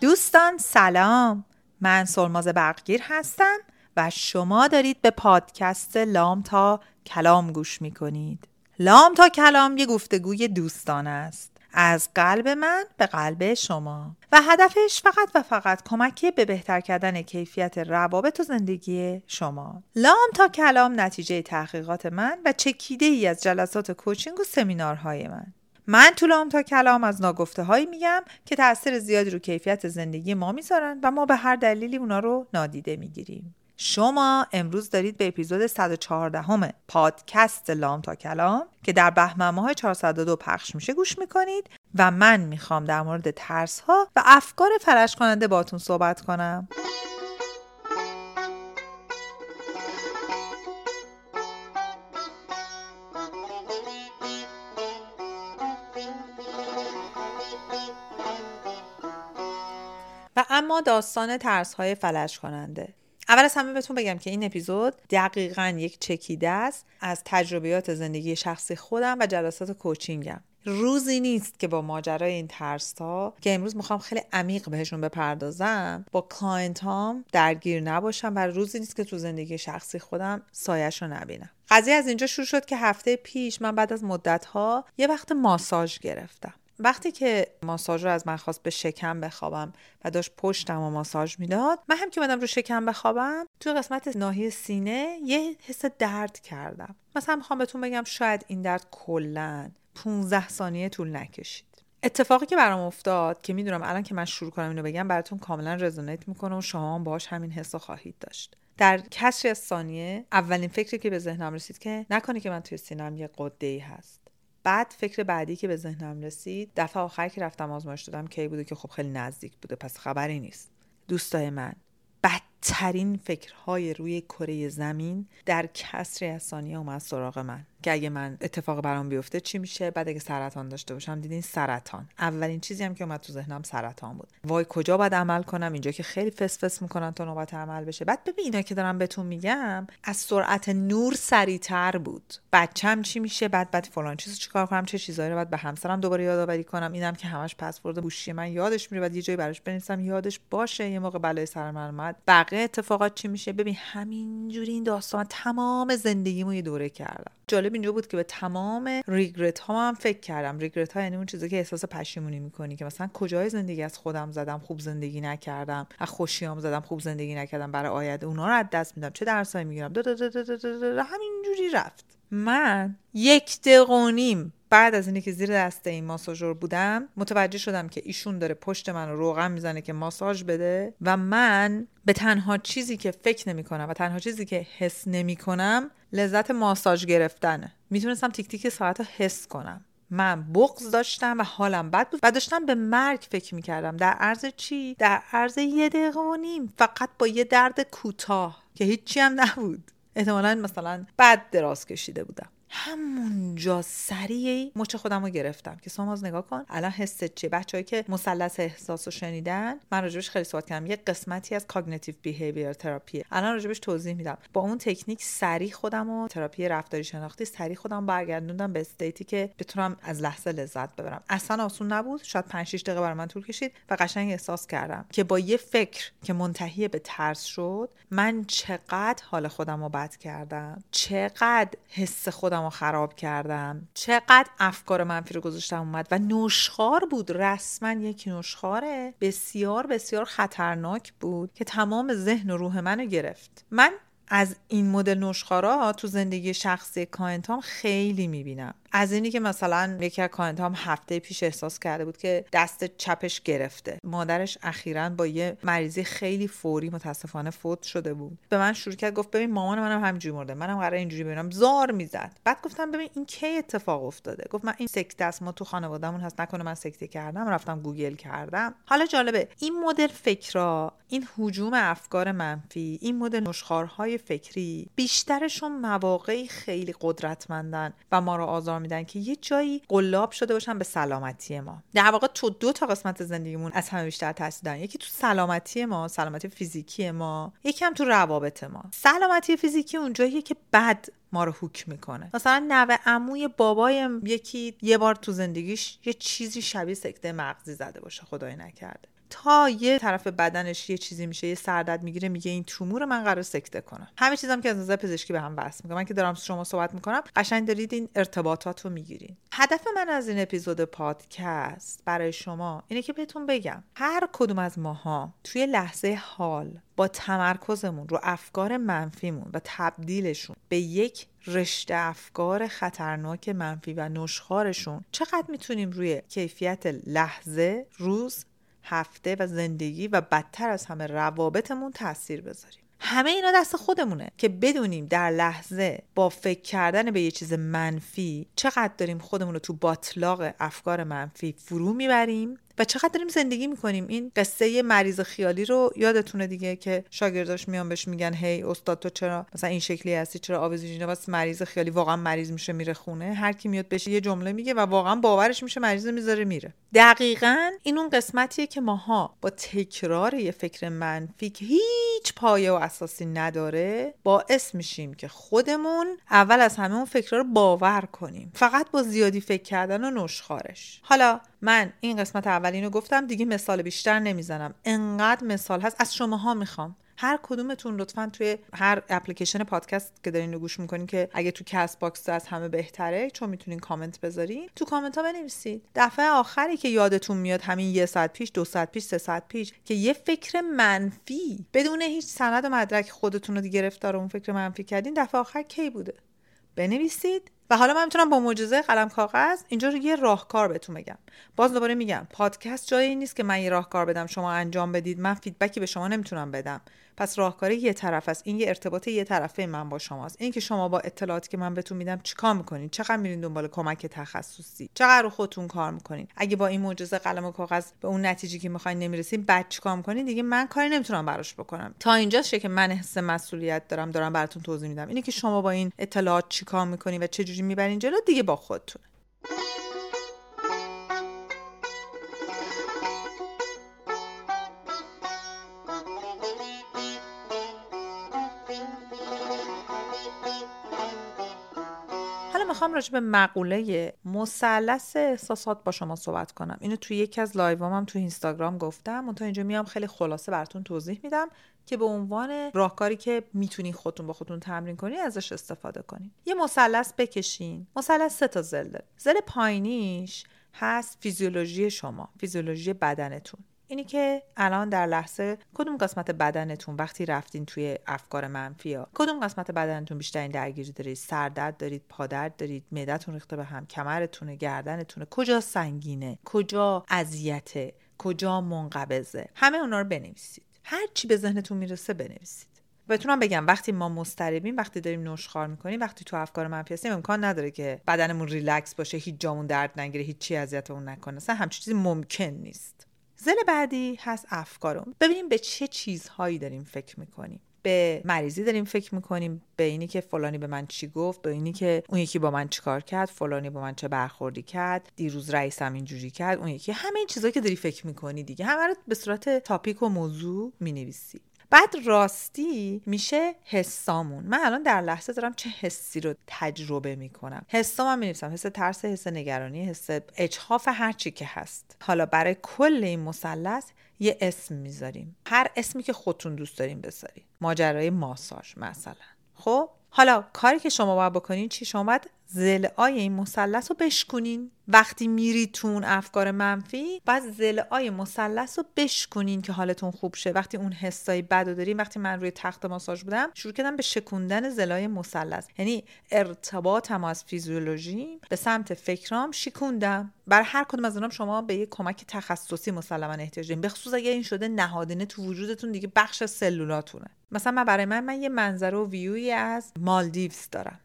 دوستان سلام. من سلماز برقگیر هستم و شما دارید به پادکست لام تا کلام گوش می کنید لام تا کلام یه گفتگوی دوستان است. از قلب من به قلب شما. و هدفش فقط و فقط کمکی به بهتر کردن کیفیت روابط و زندگی شما. لام تا کلام نتیجه تحقیقات من و چکیده ای از جلسات کوچینگ و سمینارهای من. من تو لام تا کلام از ناگفته هایی میگم که تاثیر زیادی رو کیفیت زندگی ما می‌ذارن و ما به هر دلیلی اونا رو نادیده می‌گیریم. شما امروز دارید به اپیزود 114 همه پادکست لام تا کلام که در بهمن ماه 402 پخش میشه گوش می‌کنید و من می‌خوام در مورد ترس ها و افکار فرش کننده باتون صحبت کنم. اما داستان ترس های فلج کننده اول از همه بهتون بگم که این اپیزود دقیقا یک چکیده است از تجربیات زندگی شخصی خودم و جلسات coaching م. روزی نیست که با ماجرای این ترس ها که امروز می‌خوام خیلی عمیق بهشون بپردازم با client هام درگیر نباشم و روزی نیست که تو زندگی شخصی خودم سایه‌ش رو نبینم. قضیه از اینجا شروع شد که هفته پیش من بعد از مدت ها یه وقت ماساژ گرفتم. وقتی که ماساژور از من خواست به شکم بخوابم و داشت پشتم و ماساژ می‌داد من هم که مدام رو شکم بخوابم توی قسمت ناحیه سینه یه حس درد کردم. مثلا می‌خوام بهتون بگم شاید این درد کلا 15 ثانیه طول نکشید. اتفاقی که برام افتاد که می‌دونم الان که من شروع کنم اینو بگم براتون کاملا رزونیت می‌کنه و شما هم باهاش همین حس خواهید داشت. در کسری از ثانیه اولین فکری که به ذهنم رسید که نکنه که من توی سینم یه قده ای هست. بعد فکر بعدی که به ذهنم رسید دفعه آخر که رفتم آزمایش دادم کی بوده که خب خیلی نزدیک بوده پس خبری نیست. دوستای من بدترین فکرهای روی کره زمین در کسری از ثانیه اومد سراغ من. که اگه من اتفاق برام بیفته چی میشه؟ بعد اگه سرطان داشته باشم دیدین سرطان. اولین چیزی هم که اومد تو ذهنم سرطان بود. وای کجا باید عمل کنم؟ اینجا که خیلی فس فس می‌کنن تا نوبت عمل بشه. بعد ببین اینا که دارم بهتون میگم از سرعت نور سریعتر بود. بچم چی میشه؟ بعد بعد فلان چیزو چیکار کنم؟ چه چیزایی رو بعد به همسرم دوباره یادآوری کنم؟ اینم که همش پسورد گوشی من یادش میره. بعد یه جایی براش بنویسم یادش باشه یه موقع بلای سر من اومد. بقیه اتفاقات چی میشه؟ ببین همینجوری این داستان تمام زندگیمو یه دوره کردم. جالب اینجا بود که به تمام ریگرت ها هم فکر کردم. ریگرت ها یعنی اون چیزی که احساس پشیمونی می‌کنی که مثلا کجای زندگی از خودم زدم خوب زندگی نکردم از خوشیام زدم خوب زندگی نکردم برای آینده اونا رو از دست میدم چه درسایی می‌گیرم؟ همینجوری رفت. من یک دقیقه نیم بعد از اینکه زیر دست این ماساژور بودم متوجه شدم که ایشون داره پشت من رو می‌زنه که ماساژ بده و من به تنها چیزی که فکر نمی کنم و تنها چیزی که حس نمی کنم لذت ماساژ گرفتنه. می‌تونستم تیک تیک ساعت رو حس کنم. من بغض داشتم و حالم بد بود و داشتم به مرگ فکر می‌کردم. در عرض چی؟ در عرض یه دقیقه و نیم. فقط با یه درد کوتاه که هیچی هم نبود. احتمالا مثلا بد دراز کشیده بودم. همونجا سریع مچ خودم رو گرفتم. که ساماز نگاه کن. الان حست چیه؟ بچههایی که مثلث احساس رو شنیدن من راجبش خیلی صحبت کردم. یه قسمتی از cognitive behavior therapy ه الان راجبش توضیح میدم. با اون تکنیک سریع خودم و تراپی رفتاری شناختی سریع خودم برگردوندم به state ی که بتونم از لحظه لذت ببرم. اصلا آسون نبود. شاید 5 6 دقیقه برای من طول کشید و قشنگ احساس کردم که با یه فکر که منتهی به ترس شد من چقدر حال خودم رو بد کردم؟ چقدر حس خودم رو خراب کردم. چقدر افکار منفی رو گذاشتم اومد. و نشخوار بود. رسما یک نشخوار بسیار بسیار خطرناک بود که تمام ذهن و روح منو گرفت. من از این مدل نشخوارا تو زندگی شخصی client ام خیلی می‌بینم. از اینی که مثلا یکی از client ام هفته پیش احساس کرده بود که دست چپش گرفته. مادرش اخیرا با یه مریضی خیلی فوری متاسفانه فوت شده بود. به من شروع کرد گفت ببین مامان منم همینجوری مرده. منم قراره اینجوری بمیرم. زار می‌زد. بعد گفتم ببین این کی اتفاق افتاده؟ گفت من این سکته است. ما تو خانوادهمون هست. نکنه من سکته کردم. رفتم گوگل کردم. حالا جالبه. این مدل فکرا این هجوم افکار منفی این مدل نشخارهای فکری بیشترشون مواقعی خیلی قدرتمندن و ما رو آزار میدن که یه جایی قلاب شده باشن به سلامتی ما. در واقع تو دو تا قسمت زندگیمون از همه بیشتر تاثیر دارن. یکی تو سلامتی ما سلامتی فیزیکی ما یکی هم تو روابط ما. سلامتی فیزیکی اونجاییه که بد ما رو هوک می‌کنه. مثلا نوه عموی بابای یکی یه بار تو زندگیش یه چیزی شبیه سکته مغزی زده باشه. خدای نکرده. تا یه طرف بدنش یه چیزی میشه یه سردرد می‌گیره میگه این تومور من قرار سکته کنم. همه چیزام که از نظر پزشکی به هم وصل می‌کنم. من که دارم شما صحبت می‌کنم قشنگ دارید این ارتباطات رو می‌گیرین. هدف من از این اپیزود پادکست برای شما اینه که بهتون بگم هر کدوم از ماها توی لحظه حال با تمرکزمون رو افکار منفیمون و تبدیلشون به یک رشته افکار خطرناک منفی و نشخارشون چقدر می‌تونیم روی کیفیت لحظه روز هفته و زندگی و بدتر از همه روابطمون تاثیر بذاریم. همه اینا دست خودمونه که بدونیم در لحظه با فکر کردن به یه چیز منفی چقدر داریم خودمون رو تو باطلاق افکار منفی فرو می‌بریم و چقدر داریم زندگی می‌کنیم. این قصه مریض خیالی رو یادتونه دیگه که شاگرداش میان بهش میگن هی استاد تو چرا مثلا این شکلی هستی؟ چرا آویزش اینه واسه مریض خیالی واقعا مریض میشه میره خونه. هر کی میاد بهش یه جمله میگه و واقعا باورش میشه مریض می‌ذاره میره. دقیقا این اون قسمتیه که ماها با تکرار یه فکر منفی که هیچ پایه و اساسی نداره باعث میشیم که خودمون اول از همه اون فکرها رو باور کنیم. فقط با زیادی فکر کردن و نشخوارش حالا من این قسمت اولین رو گفتم دیگه مثال بیشتر نمی‌زنم. انقدر مثال هست. از شماها می‌خوام. هر کدومتون لطفا توی هر اپلیکیشن پادکست که دارین رو گوش می‌کنین که اگه تو CastBox از همه بهتره چون می‌تونین کامنت بذارین تو کامنت ها بنویسید. دفعه آخری که یادتون میاد همین یه ساعت پیش دو ساعت پیش سه ساعت پیش که یه فکر منفی بدون هیچ سند و مدرک خودتون رو گرفتار اون فکر منفی کردین دفعه آخر کی بوده؟ بنویسید. و حالا من می‌تونم با معجزه قلم کاغذ اینجا رو یه راهکار بهتون بگم. باز دوباره میگم پادکست جایی نیست که من یه راهکار بدم شما انجام بدید. من فیدبکی به شما نمی‌تونم بدم. پس راهکار یه طرف است. این یه ارتباط یه طرفه من با شماست. این که شما با اطلاعاتی که من بهتون میدم چیکار می‌کنین چقدر میرین دنبال کمک تخصصی؟ چقدر رو خودتون کار می‌کنین اگه با این معجزه قلم و کاغذ به اون نتیجه که می‌خواین نمی‌رسین بعد چیکار می‌کنین دیگه من کاری نمی‌تونم براش بکنم. تا اینجاست که من حس مسئولیت دارم دارم براتون توضیح میدم. اینه که شما با این اطلاعات چیکار می‌کنین و چه جوری می‌برین جلو دیگه با خودتون راجع به مقوله مثلث احساسات با شما صحبت کنم. اینو توی یکی از لایوام هم توی اینستاگرام گفتم. تا اینجا میام خیلی خلاصه براتون توضیح میدم که به عنوان راهکاری که می‌تونین خودتون با خودتون تمرین کنین ازش استفاده کنین. یه مثلث بکشین. مثلث سه تا زل زل پایینیش هست فیزیولوژی شما فیزیولوژی بدنتون. اینی که الان در لحظه کدوم قسمت بدنتون وقتی رفتین توی افکار منفی ها کدوم قسمت بدنتون بیشترین درگیری دارید؟ سردرد دارید پادرد دارید معدتون ریخته به هم کمرتونه گردنتونه. کجا سنگینه؟ کجا اذیته؟ کجا منقبضه؟ همه اونا رو بنویسید. هر چی به ذهنتون می‌رسه بنویسید. بتونم بگم وقتی ما مضطربیم وقتی داریم نشخار می‌کنیم وقتی تو افکار منفی هستیم امکان نداره که بدنمون ریلکس باشه هیچ جامون درد نگیره هیچ چی اذیتمون نکنه. اصلا همچین چیزی ممکن نیست. زل بعدی هست افکارم. ببینیم به چه چیزهایی داریم فکر می‌کنیم. به مریضی داریم فکر می‌کنیم به اینی که فلانی به من چی گفت به اینی که اون یکی با من چیکار کرد فلانی با من چه برخوردی کرد دیروز رئیسم اینجوری کرد اون یکی. همه این چیزهایی که داری فکر می‌کنی دیگه. همه رو به صورت تاپیک و موضوع می‌نویسی. بعد راستی میشه حسامون. من الان در لحظه دارم چه حسی رو تجربه می‌کنم. حسام هم می‌نویسم. حس ترس حس نگرانی حس اجحاف هر چی که هست. حالا برای کل این مثلث یه اسم می‌ذاریم. هر اسمی که خودتون دوست داریم بذاریم ماجرای ماساژ مثلا. خب؟ حالا کاری که شما باید بکنین چی؟ شما باید زلعای این مثلث رو بشکنین وقتی میرید تو اون افکار منفی بعد زلعای مثلث رو بشکنین که حالتون خوب شه. وقتی اون حسای بد رو دارین وقتی من روی تخت ماساژ بودم شروع کردم به شکوندن زلای مثلث. یعنی ارتباطم از فیزیولوژی به سمت فکرام شکوندم. بر هر کدوم از اونام شما به یک کمک تخصصی مسلما احتیاج دارین. بخصوص اگر این شده نهادینه تو وجودتون دیگه بخش سلولاتونه. مثلا من برای من من یه منظره و ویوی از مالدیوز دارم.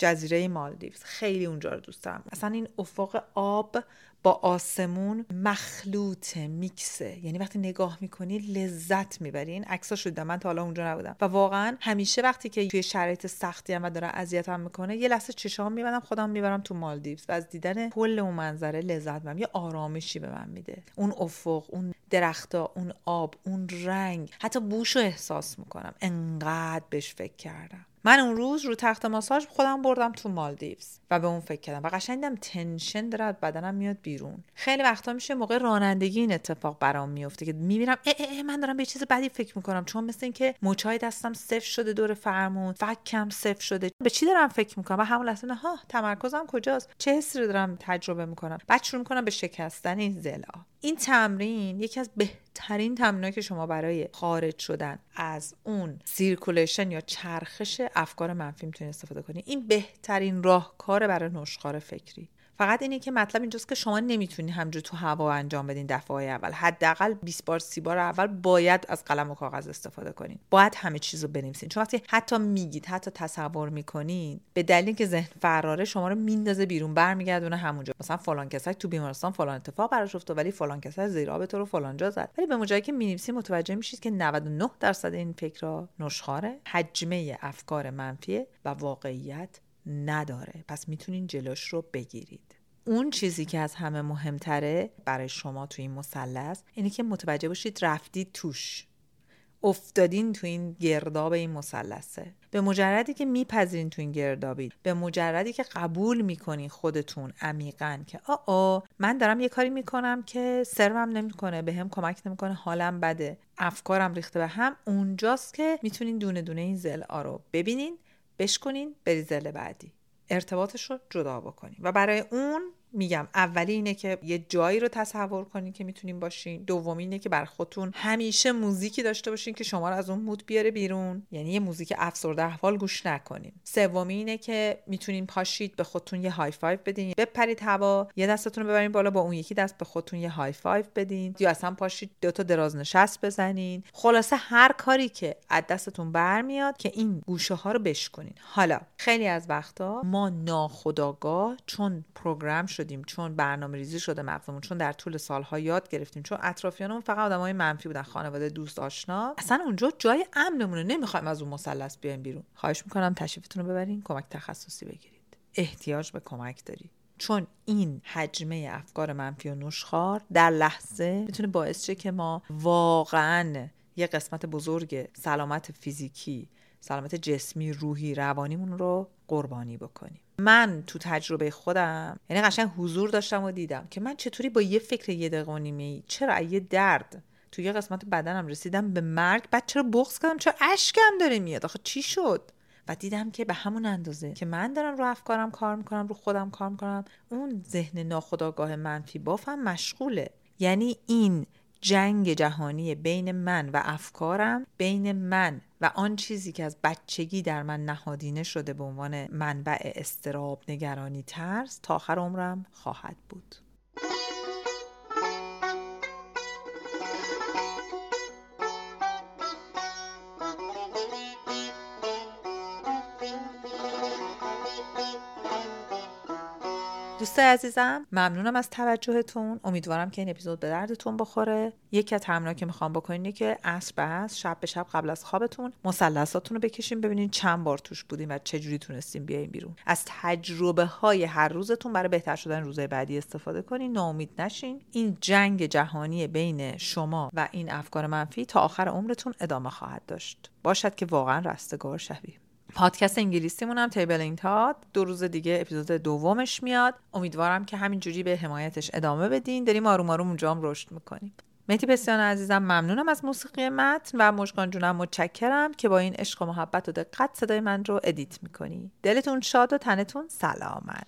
جزیره مالدیوز. خیلی اونجا رو دوست دارم. اصلا این افق آب با آسمون مخلوط میکسه. یعنی وقتی نگاه می‌کنی لذت می‌بری. این عکسا شده من تا حالا اونجا نبودم. و واقعا همیشه وقتی که توی شرایط سختی هم و داره اذیتم می‌کنه یه لحظه چشام می‌برم خودم می‌برم تو مالدیوز. و از دیدن کل اون منظره لذت می‌برم یه آرامشی به من میده. اون افق اون درختا اون آب اون رنگ. حتی بوش رو احساس می‌کنم. انقدر بهش فکر کردم. من اون روز رو تخت ماساژ خودم بردم تو مالدیوز و به اون فکر کردم و قشنگم tension داره بدنم میاد بیرون. خیلی وقتا میشه موقع رانندگی این اتفاق برام میفته که می‌بینم اه اه من دارم به چیز بدی فکر می‌کنم چون مثل اینکه مچای دستم سفت شده دور فرمون فکم سفت شده. به چی دارم فکر می‌کنم؟ و همون لحظه ها تمرکزم کجاست؟ چه حسی رو دارم تجربه می‌کنم؟ بعد شروع می‌کنم به شکستن این ضلعا. این تمرین یکی از بهترین تمرینایی که شما برای خارج شدن از اون circulation یا چرخش افکار منفی می‌تونید استفاده کنید این بهترین راهکار برای نشخوار فکری. فقط اینه که مطلب اینجاست که شما نمی‌تونید همجور تو هوا انجام بدین دفعه اول. حداقل 20 بار 30 بار اول باید از قلم و کاغذ استفاده کنین. باید همه چیز رو بنویسین. چون وقتی حتی میگید حتی تصور می‌کنین به دلیل که ذهن فراره شما رو میندازه بیرون برمیگردونه همونجا. مثلا فلان کسک تو بیمارستان فلان اتفاق براش افتاد ولی فلان کسک زیر آب تو رو فلان جا زد. ولی به مجایی که می‌نویسین متوجه میشید که 99 درصد این فکرها نشخاره حجمه افکار منفی و واقعیت نداره. پس می‌تونین جلوش رو بگیرید. اون چیزی که از همه مهمتره برای شما تو این مثلث اینه که متوجه باشید رفتید توش. افتادین تو این گرداب این مثلثه. به مجردی که میپذیرین تو این گردابید. به مجردی که قبول می‌کنین خودتون عمیقا که آ آ من دارم یه کاری می‌کنم که سرمم نمی‌کنه به هم کمک نمی‌کنه حالم بده افکارم ریخته به هم اونجاست که می‌تونین دونه دونه این زل رو ببینین. بشکنین برین ضلع بعدی. ارتباطش رو جدا بکنین. و برای اون میگم. اولی اینه که یه جایی رو تصور کنین که می‌تونین باشین. دومی اینه که بر خودتون همیشه موزیکی داشته باشین که شما رو از اون mood بیاره بیرون. یعنی یه موزیک افسرده احوال گوش نکنین. سومی اینه که می‌تونین پاشید به خودتون یه high five بدین. بپرید هوا یه دستتون رو ببرین بالا با اون یکی دست به خودتون یه high five بدین. یا اصلا پاشید دو تا دراز نشست بزنین. خلاصه هر کاری که از دستتون برمیاد که این گوشه ها رو بشکنین. حالا خیلی از وقتا ما ناخودآگاه چون program شدیم. چون برنامه ریزی شده مغزمون چون در طول سالها یاد گرفتیم. چون اطرافیانمون فقط آدمای منفی بودن خانواده دوست آشنا. اصلا اونجا جای امنمونه. نمی‌خوایم از اون مثلث بیایم بیرون. خواهش می‌کنم تشریفتون رو ببرین کمک تخصصی بگیرید. احتیاج به کمک دارید. چون این حجمه افکار منفی و نشخار در لحظه می‌تونه باعث شه که ما واقعا یه قسمت بزرگ سلامت فیزیکی سلامت جسمی روحی روانیمون رو قربانی بکنیم. من تو تجربه خودم یعنی قشنگ حضور داشتم و دیدم که من چطوری با یه فکر یه دقیقه و نیمه چرا یه درد تو یه قسمت بدنم رسیدم به مرگ بعد چرا بغض کردم؟ چرا اشکم داره میاد؟ آخه چی شد؟ و دیدم که به همون اندازه که من دارم رو افکارم کار می‌کنم رو خودم کار می‌کنم اون ذهن ناخداگاه منفی بافم مشغوله. یعنی این جنگ جهانی بین من و افکارم بین من و آن چیزی که از بچگی در من نهادینه شده به عنوان منبع استراب نگرانی ترس تا آخر عمرم خواهد بود. دوستای عزیزم ممنونم از توجهتون. امیدوارم که این اپیزود به دردتون بخوره. یکی از تمرینایی که می‌خوام بکنین که عصر به عصر شب به شب قبل از خوابتون مثلثاتون رو بکشین ببینین چند بار توش بودین و چجوری تونستین بیاین بیرون. از تجربه های هر روزتون برای بهتر شدن روزهای بعدی استفاده کنین. ناامید نشین. این جنگ جهانی بین شما و این افکار منفی تا آخر عمرتون ادامه خواهد داشت. باشد که واقعا رستگار شویم. پادکست انگلیسیمون هم تیبل این تاد دو روز دیگه اپیزود دومش میاد. امیدوارم که همینجوری به حمایتش ادامه بدین. داریم آروم آروم اونجا هم رشد می‌کنیم. مهدی بسیار عزیزم ممنونم از موسیقی متن و مشکان جونم متشکرم که با این عشق و محبت و دقت صدای من رو ادیت می‌کنی. دلتون شاد و تنتون سلامت.